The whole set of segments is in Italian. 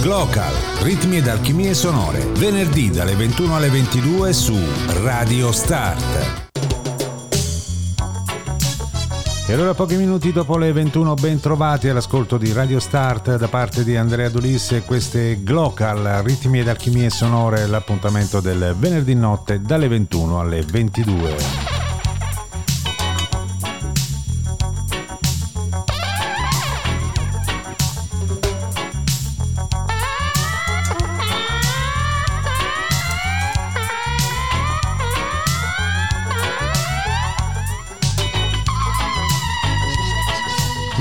Glocal, ritmi ed alchimie sonore, venerdì dalle 21 alle 22 su Radio Start. E allora pochi minuti dopo le 21 ben trovati all'ascolto di Radio Start da parte di Andrea Dolisse queste Glocal, ritmi ed alchimie sonore, l'appuntamento del venerdì notte dalle 21 alle 22.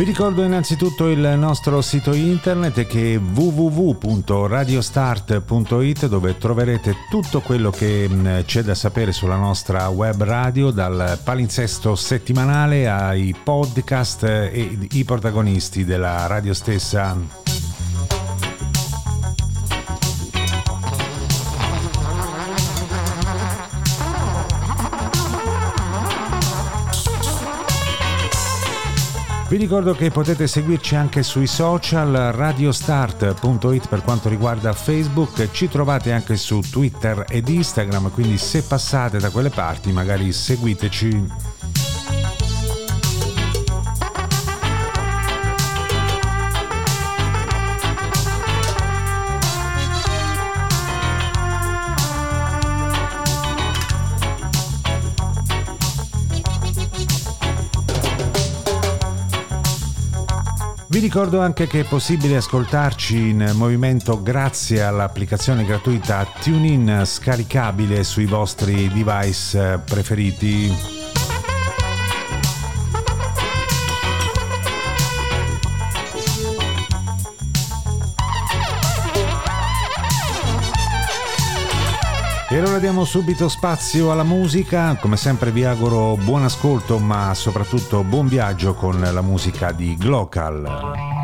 Vi ricordo innanzitutto il nostro sito internet che è www.radiostart.it dove troverete tutto quello che c'è da sapere sulla nostra web radio dal palinsesto settimanale ai podcast e i protagonisti della radio stessa Vi ricordo che potete seguirci anche sui social radiostart.it per quanto riguarda Facebook, ci trovate anche su Twitter ed Instagram, quindi se passate da quelle parti magari seguiteci Vi ricordo anche che è possibile ascoltarci in movimento grazie all'applicazione gratuita TuneIn scaricabile sui vostri device preferiti. E allora diamo subito spazio alla musica, come sempre vi auguro buon ascolto ma soprattutto buon viaggio con la musica di Glocal.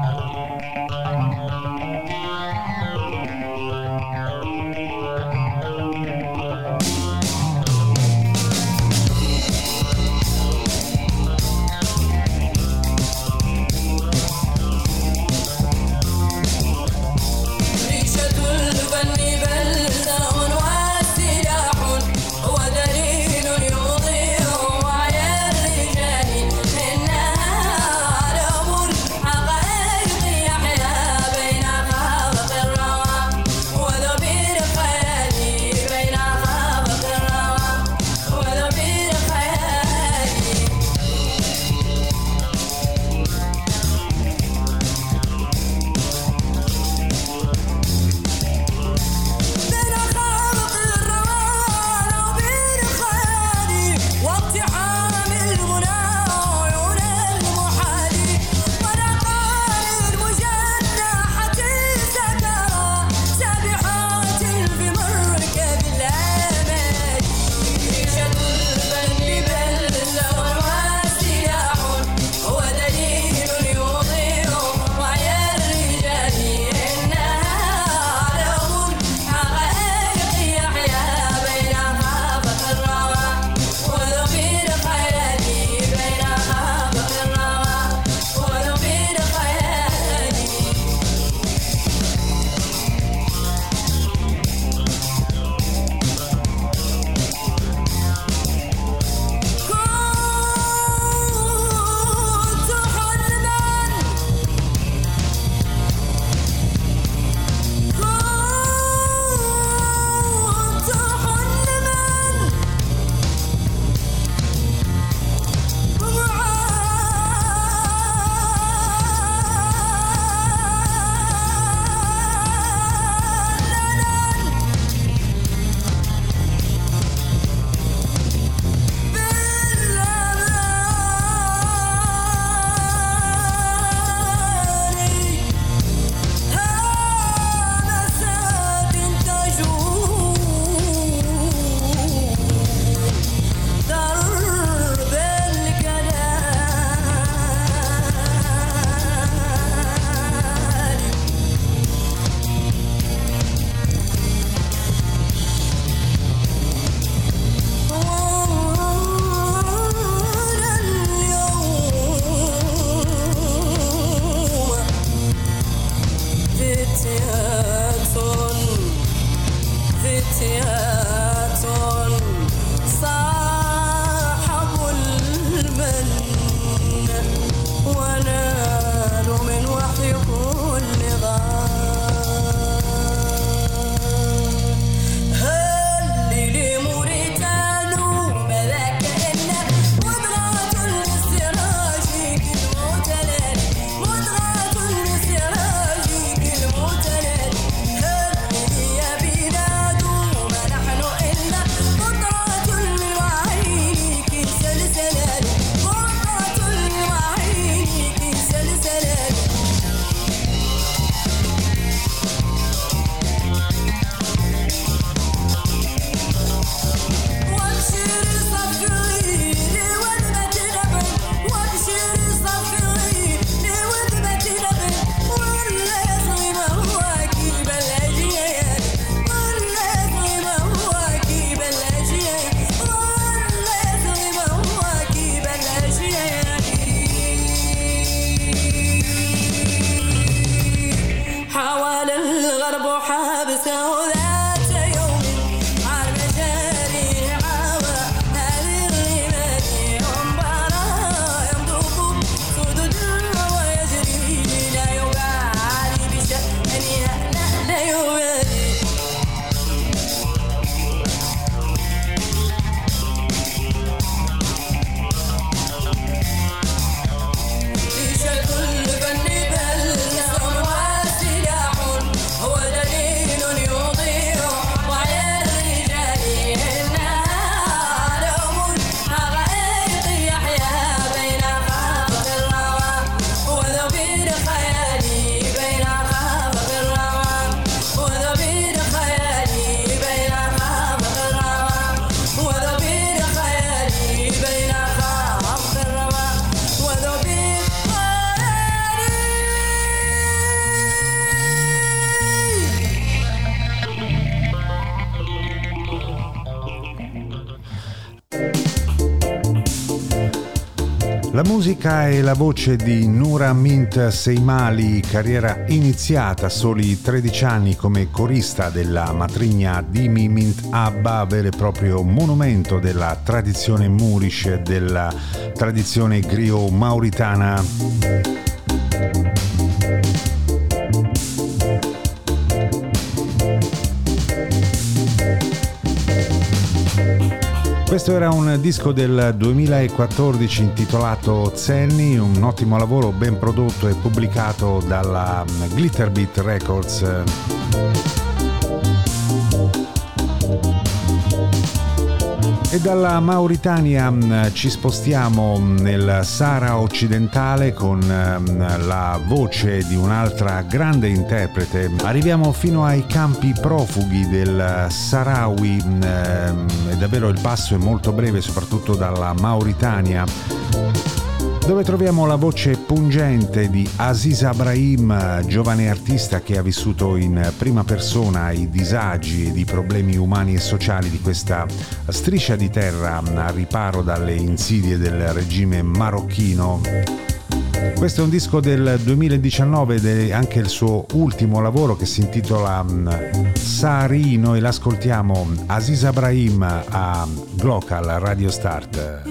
Musica e la voce di Nura Mint Seimali, carriera iniziata a soli 13 anni come corista della matrigna Dimi Mint Abba, vero e proprio monumento della tradizione Moorish e della tradizione griot mauritana. Questo era un disco del 2014 intitolato Zenny, un ottimo lavoro ben prodotto e pubblicato dalla Glitterbeat Records. E dalla Mauritania mm, ci spostiamo nel Sahara occidentale con mm, la voce di un'altra grande interprete. Arriviamo fino ai campi profughi del Sahrawi, mm, è davvero il passo è molto breve, soprattutto dalla Mauritania dove troviamo la voce pungente di Aziz Abrahim, giovane artista che ha vissuto in prima persona i disagi ed i problemi umani e sociali di questa striscia di terra a riparo dalle insidie del regime marocchino. Questo è un disco del 2019 ed è anche il suo ultimo lavoro che si intitola mm, Sarino e l'ascoltiamo Aziz Abrahim a Glocal Radio Start.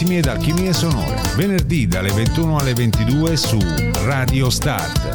Ritmi ed alchimie sonore, venerdì dalle 21 alle 22 su Radio Start.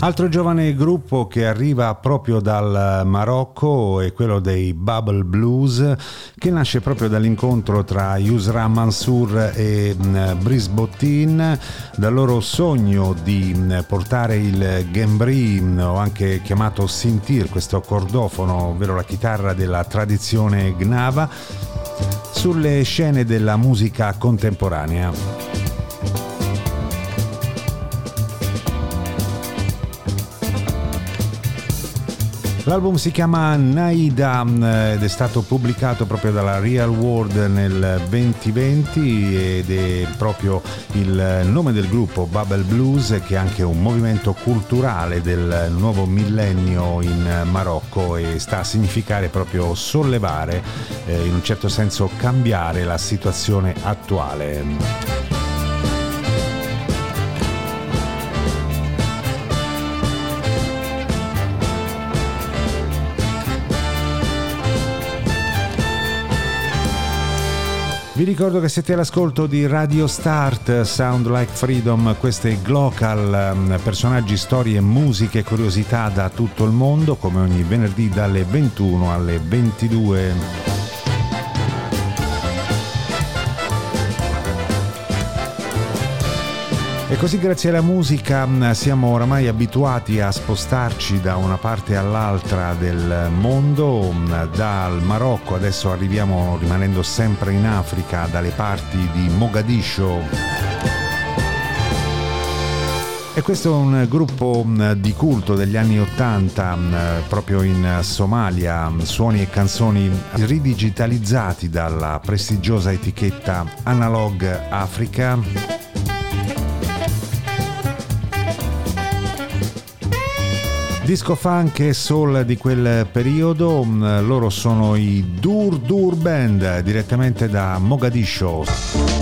Altro giovane gruppo che arriva proprio dal Marocco è quello dei Bubble Blues, che nasce proprio dall'incontro tra Yusra Mansour e mm, Brice Bottin, dal loro sogno di mm, portare il gambri, mm, o anche chiamato sintir, questo cordofono, ovvero la chitarra della tradizione gnava, sulle scene della musica contemporanea. L'album si chiama Naida mm, ed è stato pubblicato proprio dalla Real World nel 2020 ed è proprio il nome del gruppo Bubble Blues che è anche un movimento culturale del nuovo millennio in Marocco e sta a significare proprio sollevare, eh, in un certo senso cambiare la situazione attuale. Vi ricordo che siete all'ascolto di Radio Start, Sound Like Freedom, queste Glocal, mm, personaggi, storie, musiche e curiosità da tutto il mondo, come ogni venerdì dalle 21 alle 22. E così grazie alla musica mm, siamo oramai abituati a spostarci da una parte all'altra del mondo, mm, dal Marocco adesso arriviamo rimanendo sempre in Africa, dalle parti di Mogadiscio. E questo è un gruppo mm, di culto degli anni Ottanta, proprio in Somalia, suoni e canzoni ridigitalizzati dalla prestigiosa etichetta Analog Africa. Disco funk e soul di quel periodo, mm, loro sono i Dur Dur Band direttamente da Mogadiscio.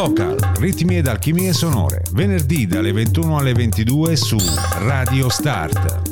Glocal, ritmi ed alchimie sonore, venerdì dalle 21 alle 22 su Radio Start.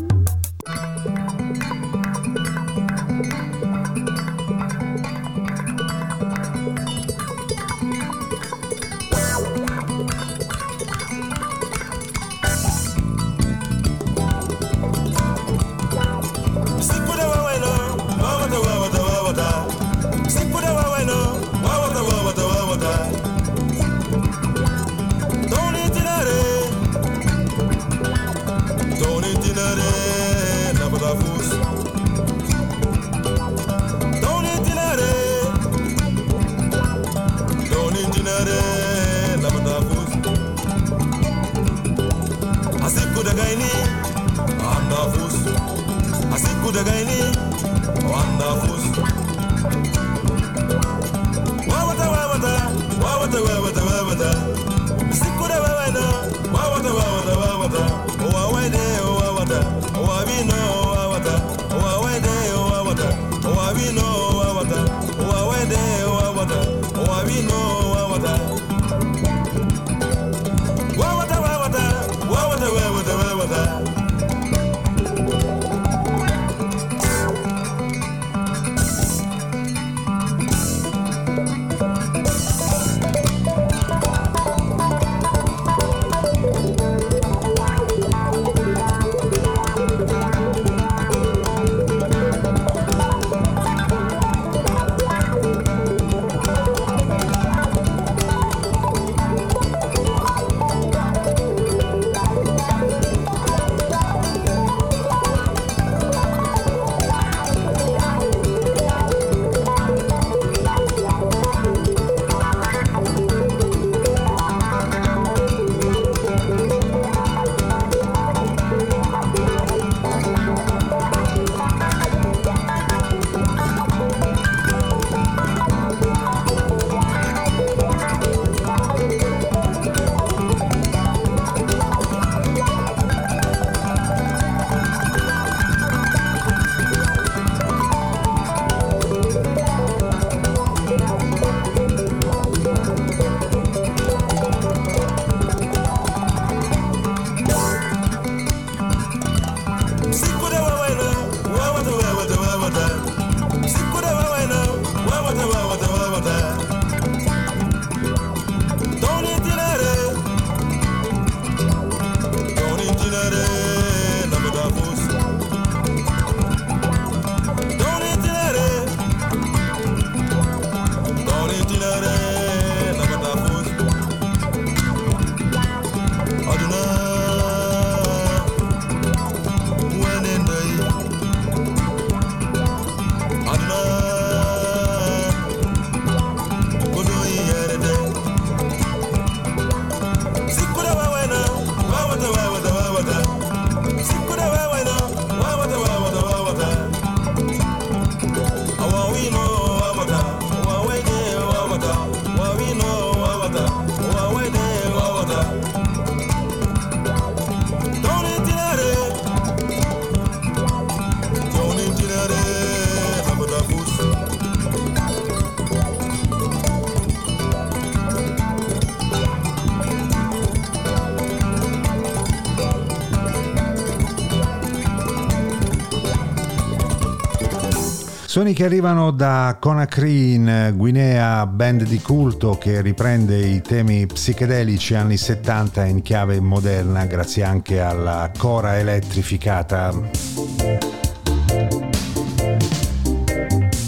Suoni che arrivano da Conakry in Guinea, band di culto che riprende i temi psichedelici anni 70 in chiave moderna grazie anche alla cora elettrificata.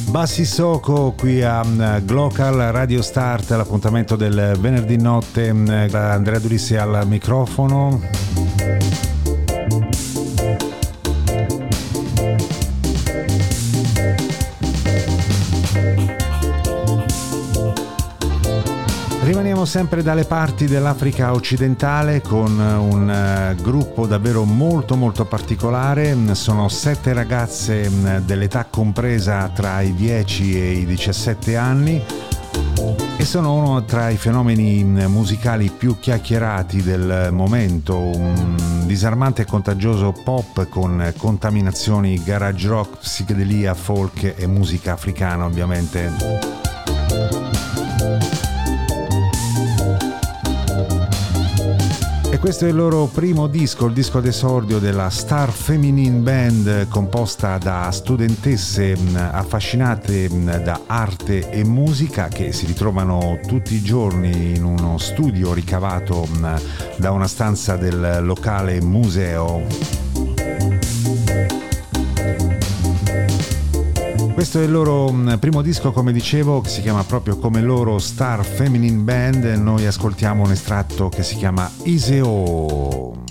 Bassi Soco qui a Glocal Radio Start, l'appuntamento del venerdì notte, Andrea Durissi al microfono. Sempre dalle parti dell'Africa occidentale con un uh, gruppo davvero molto molto particolare, sono sette ragazze um, dell'età compresa tra i 10 e i 17 anni e sono uno tra i fenomeni mm, musicali più chiacchierati del momento, un disarmante e contagioso pop con contaminazioni garage rock, psichedelia, folk e musica africana ovviamente. Questo è il loro primo disco, il disco d'esordio della Star Feminine Band composta da studentesse affascinate da arte e musica che si ritrovano tutti i giorni in uno studio ricavato da una stanza del locale museo. Questo è il loro mm, primo disco, come dicevo, che si chiama proprio come loro Star Feminine Band. Noi ascoltiamo un estratto che si chiama Iseo.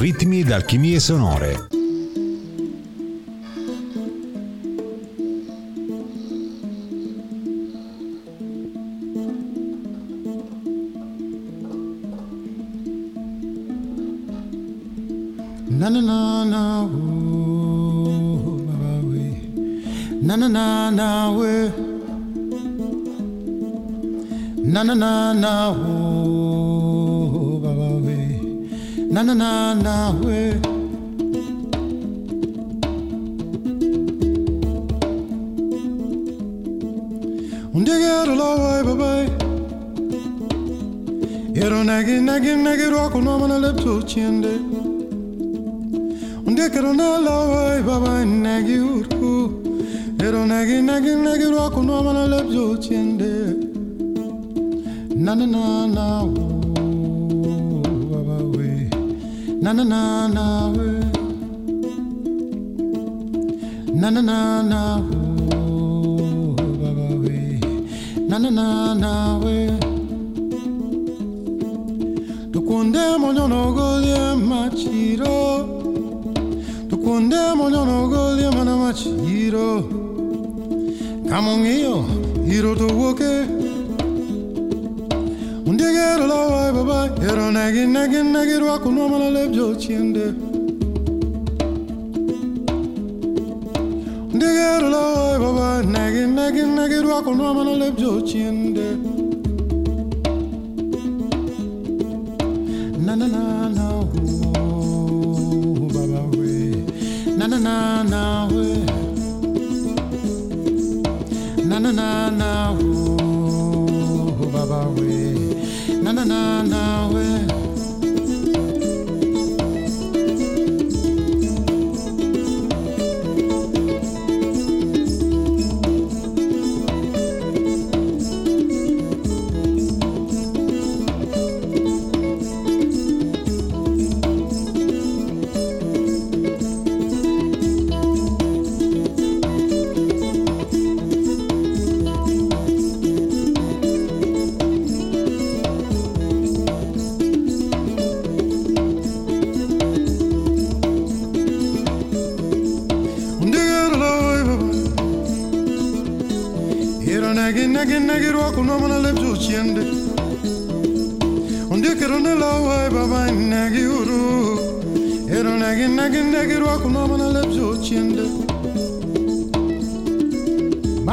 Ritmi ed alchimie sonore. Na na na na, oh, na na na na, we. Na na na na, oh. na na na na way. Un digero la way babai. Ero nagi nagi nagi roko no mana lepto chiende. Un digero na la way babai nagi urku. Ero nagi nagi nagi roko no mana lepto chiende. Na na na na we. Na na na na na na na na na na na na we. Tukunde monyono golie machiro. Tukunde monyono golie mana machiro. Kamongio hiro to woke get along, bye bye bye. Era nagi nagi nagi rwa kunoma la lebjo chiende. Ndigero la bye bye bye. Nagi nagi nagi rwa kunoma la lebjo chiende.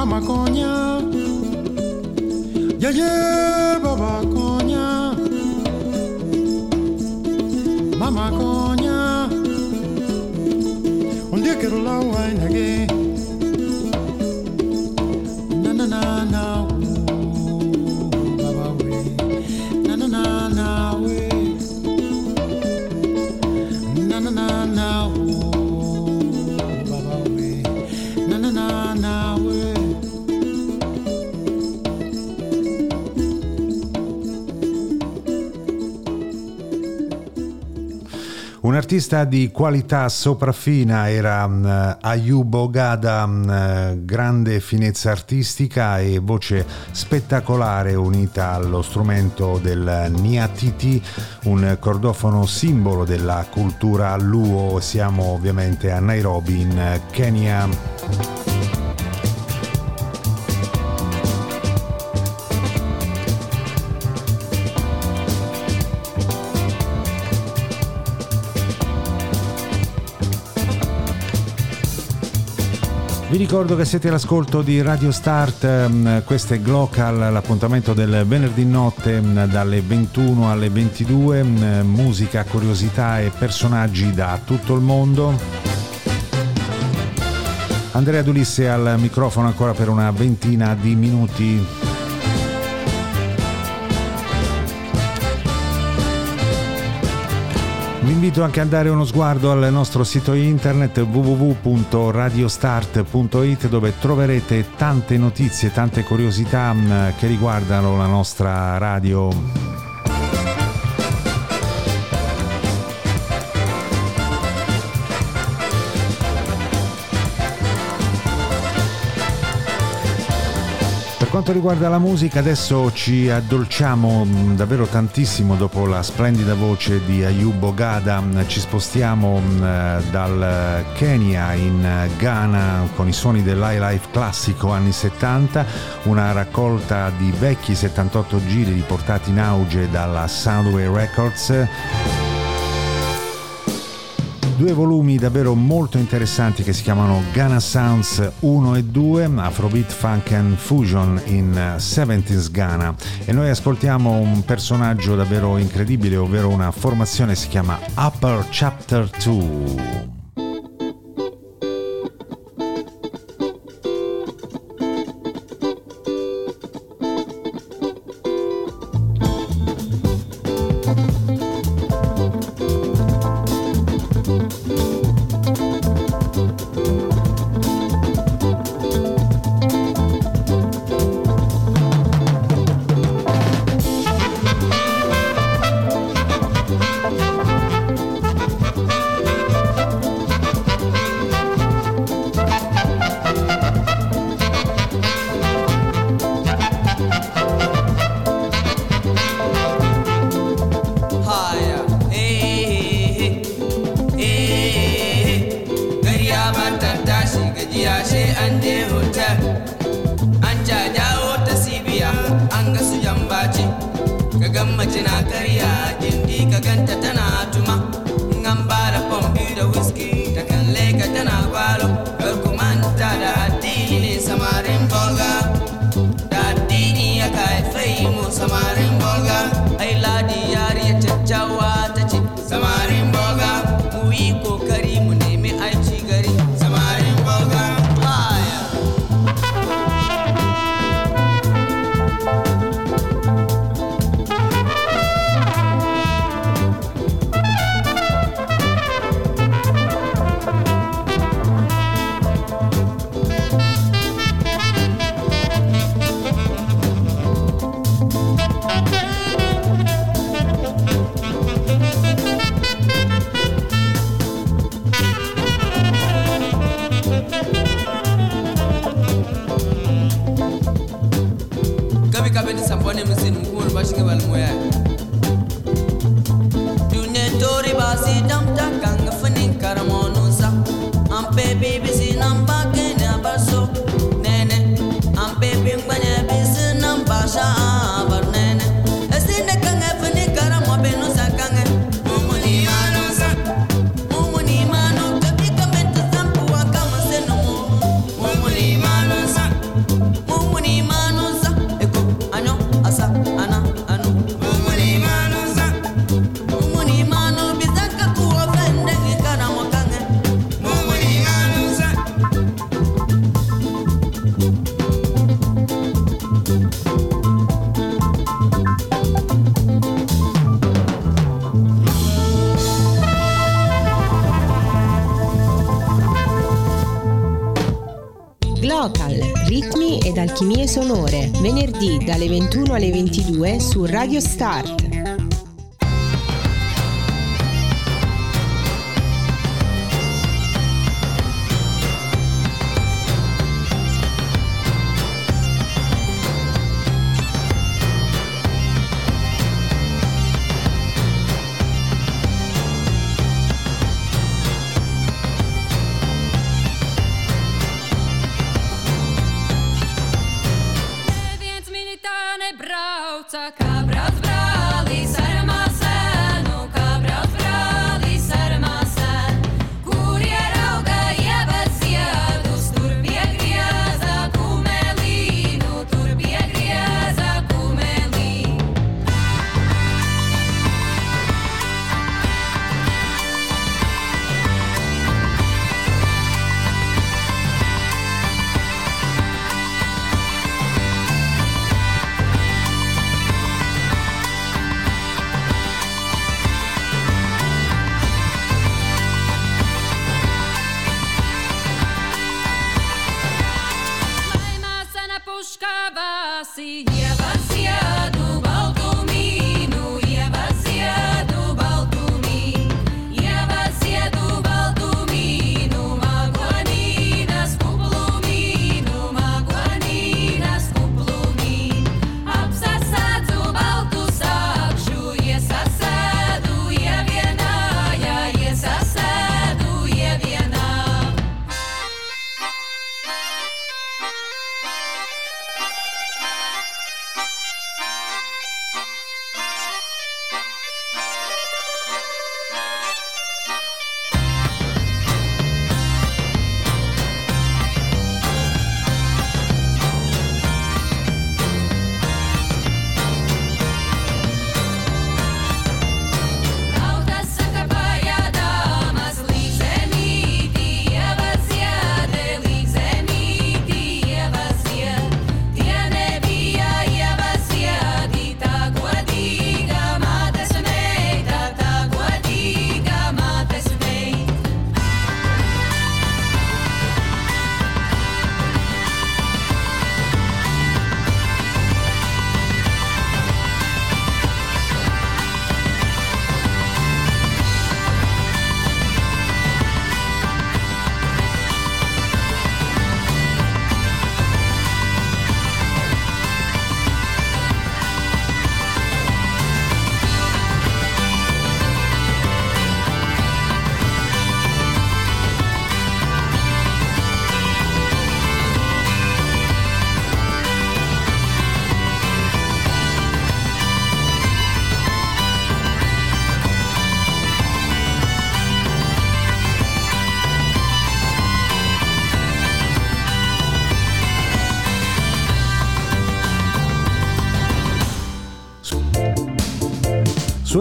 maconha. Yeah, yeah. Artista di qualità sopraffina era um, Ayubo Ogada, um, grande finezza artistica e voce spettacolare unita allo strumento del Niatiti, un cordofono simbolo della cultura Luo. Siamo ovviamente a Nairobi in Kenya. Vi ricordo che siete all'ascolto di Radio Start, ehm, questo è Glocal, l'appuntamento del venerdì notte ehm, dalle 21 alle 22, ehm, musica, curiosità e personaggi da tutto il mondo. Andrea Dulisse al microfono ancora per una ventina di minuti. Invito anche a dare uno sguardo al nostro sito internet www.radiostart.it dove troverete tante notizie, tante curiosità mh, che riguardano la nostra radio. Quanto riguarda la musica, adesso ci addolciamo mh, davvero tantissimo dopo la splendida voce di Ayub Ogada. Mh, Ci spostiamo mh, dal Kenya in Ghana con i suoni dell'highlife classico anni 70, una raccolta di vecchi 78 giri riportati in auge dalla Soundway Records due volumi davvero molto interessanti che si chiamano Ghana Sounds 1 e 2, Afrobeat Funk and Fusion in 70s Ghana e noi ascoltiamo un personaggio davvero incredibile, ovvero una formazione che si chiama Upper Chapter 2. Venerdì dalle 21 alle 22 su Radio Start.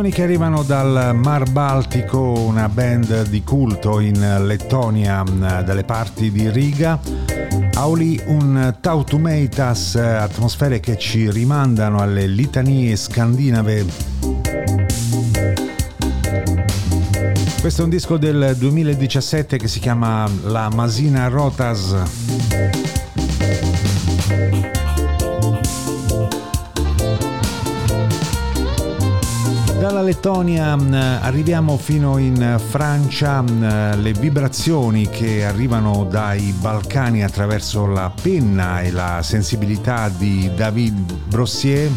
Suoni che arrivano dal Mar Baltico, una band di culto in Lettonia, dalle parti di Riga. Auli un tautumeitas, atmosfere che ci rimandano alle litanie scandinave. Questo è un disco del 2017 che si chiama La Masina Rotas. Lettonia mm, arriviamo fino in Francia, mm, le vibrazioni che arrivano dai Balcani attraverso la penna e la sensibilità di David Brossier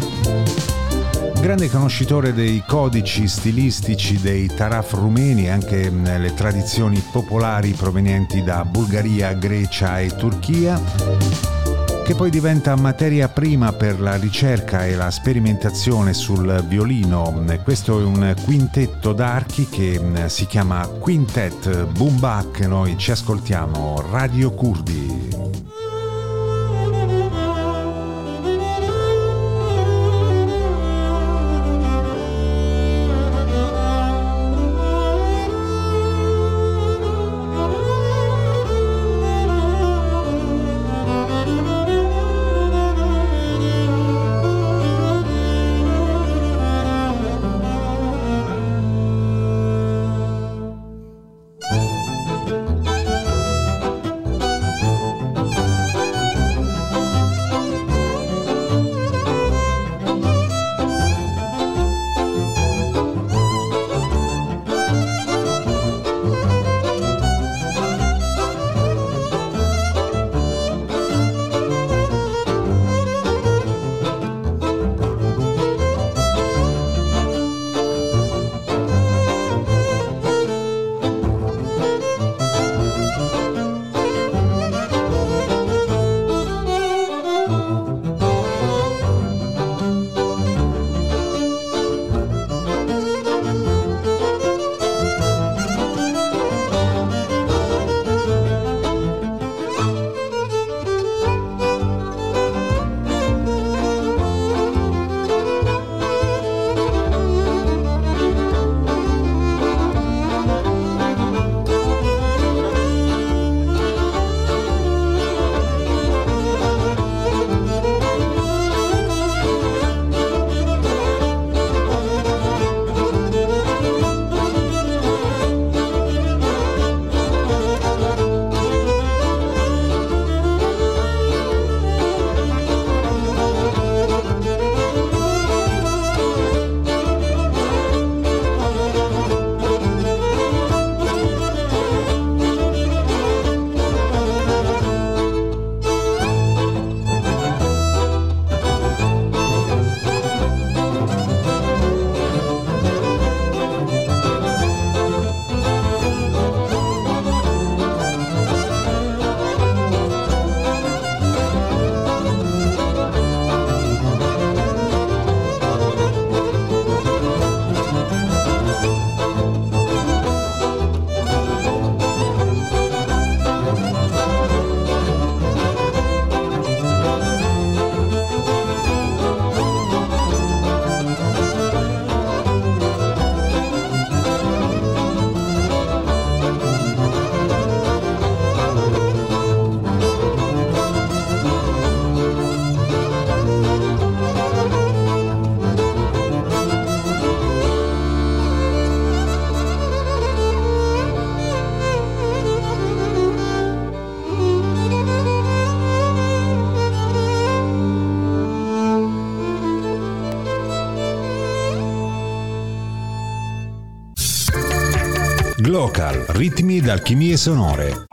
grande conoscitore dei codici stilistici dei taraf rumeni e anche mm, le tradizioni popolari provenienti da Bulgaria, Grecia e Turchia che poi diventa materia prima per la ricerca e la sperimentazione sul violino. Questo è un quintetto d'archi che mm, si chiama Quintet Boombak. Noi ci ascoltiamo Radio Kurdi. Ritmi ed alchimie sonore.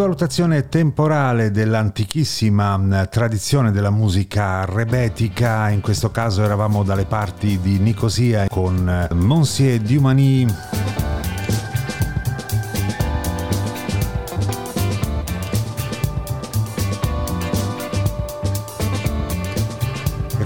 Rivalutazione temporale dell'antichissima tradizione della musica rebetica, in questo caso eravamo dalle parti di Nicosia con eh, Monsieur Dumani.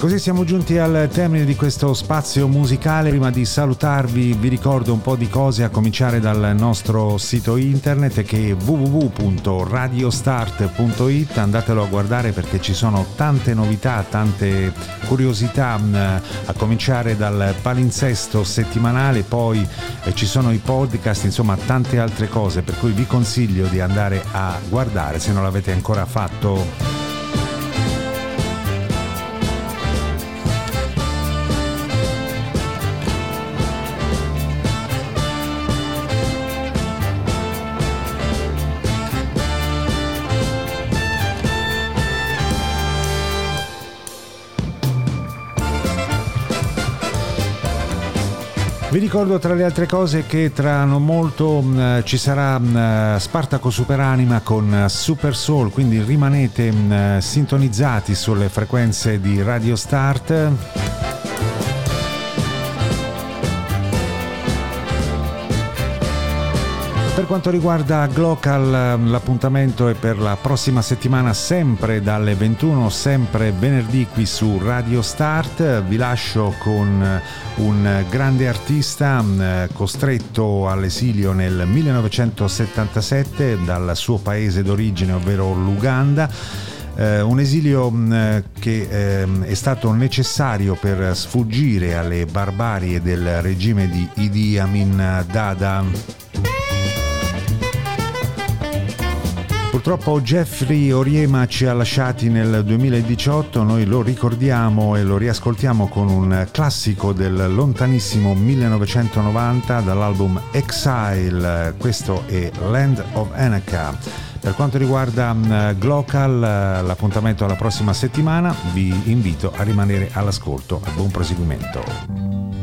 Così siamo giunti al termine di questo spazio musicale. Prima di salutarvi vi ricordo un po' di cose a cominciare dal nostro sito internet che è www.radiostart.it. Andatelo a guardare perché ci sono tante novità, tante curiosità, mm, a cominciare dal palinsesto settimanale, poi eh, ci sono i podcast, insomma tante altre cose, per cui vi consiglio di andare a guardare se non l'avete ancora fatto. Vi ricordo tra le altre cose che tra non molto mm, ci sarà mm, Spartaco Superanima con Super Soul, quindi rimanete mm, sintonizzati sulle frequenze di Radio Start. Per quanto riguarda Glocal, l'appuntamento è per la prossima settimana, sempre dalle 21, sempre venerdì qui su Radio Start. Vi lascio con un grande artista mm, costretto all'esilio nel 1977 dal suo paese d'origine, ovvero l'Uganda. Eh, un esilio mh, mm, che eh, è stato necessario per sfuggire alle barbarie del regime di Idi Amin Dada. Purtroppo Jeffrey Oriema ci ha lasciati nel 2018, noi lo ricordiamo e lo riascoltiamo con un classico del lontanissimo 1990 dall'album Exile, questo è Land of Anaka. Per quanto riguarda mm, Glocal, l'appuntamento alla prossima settimana, vi invito a rimanere all'ascolto. Buon proseguimento.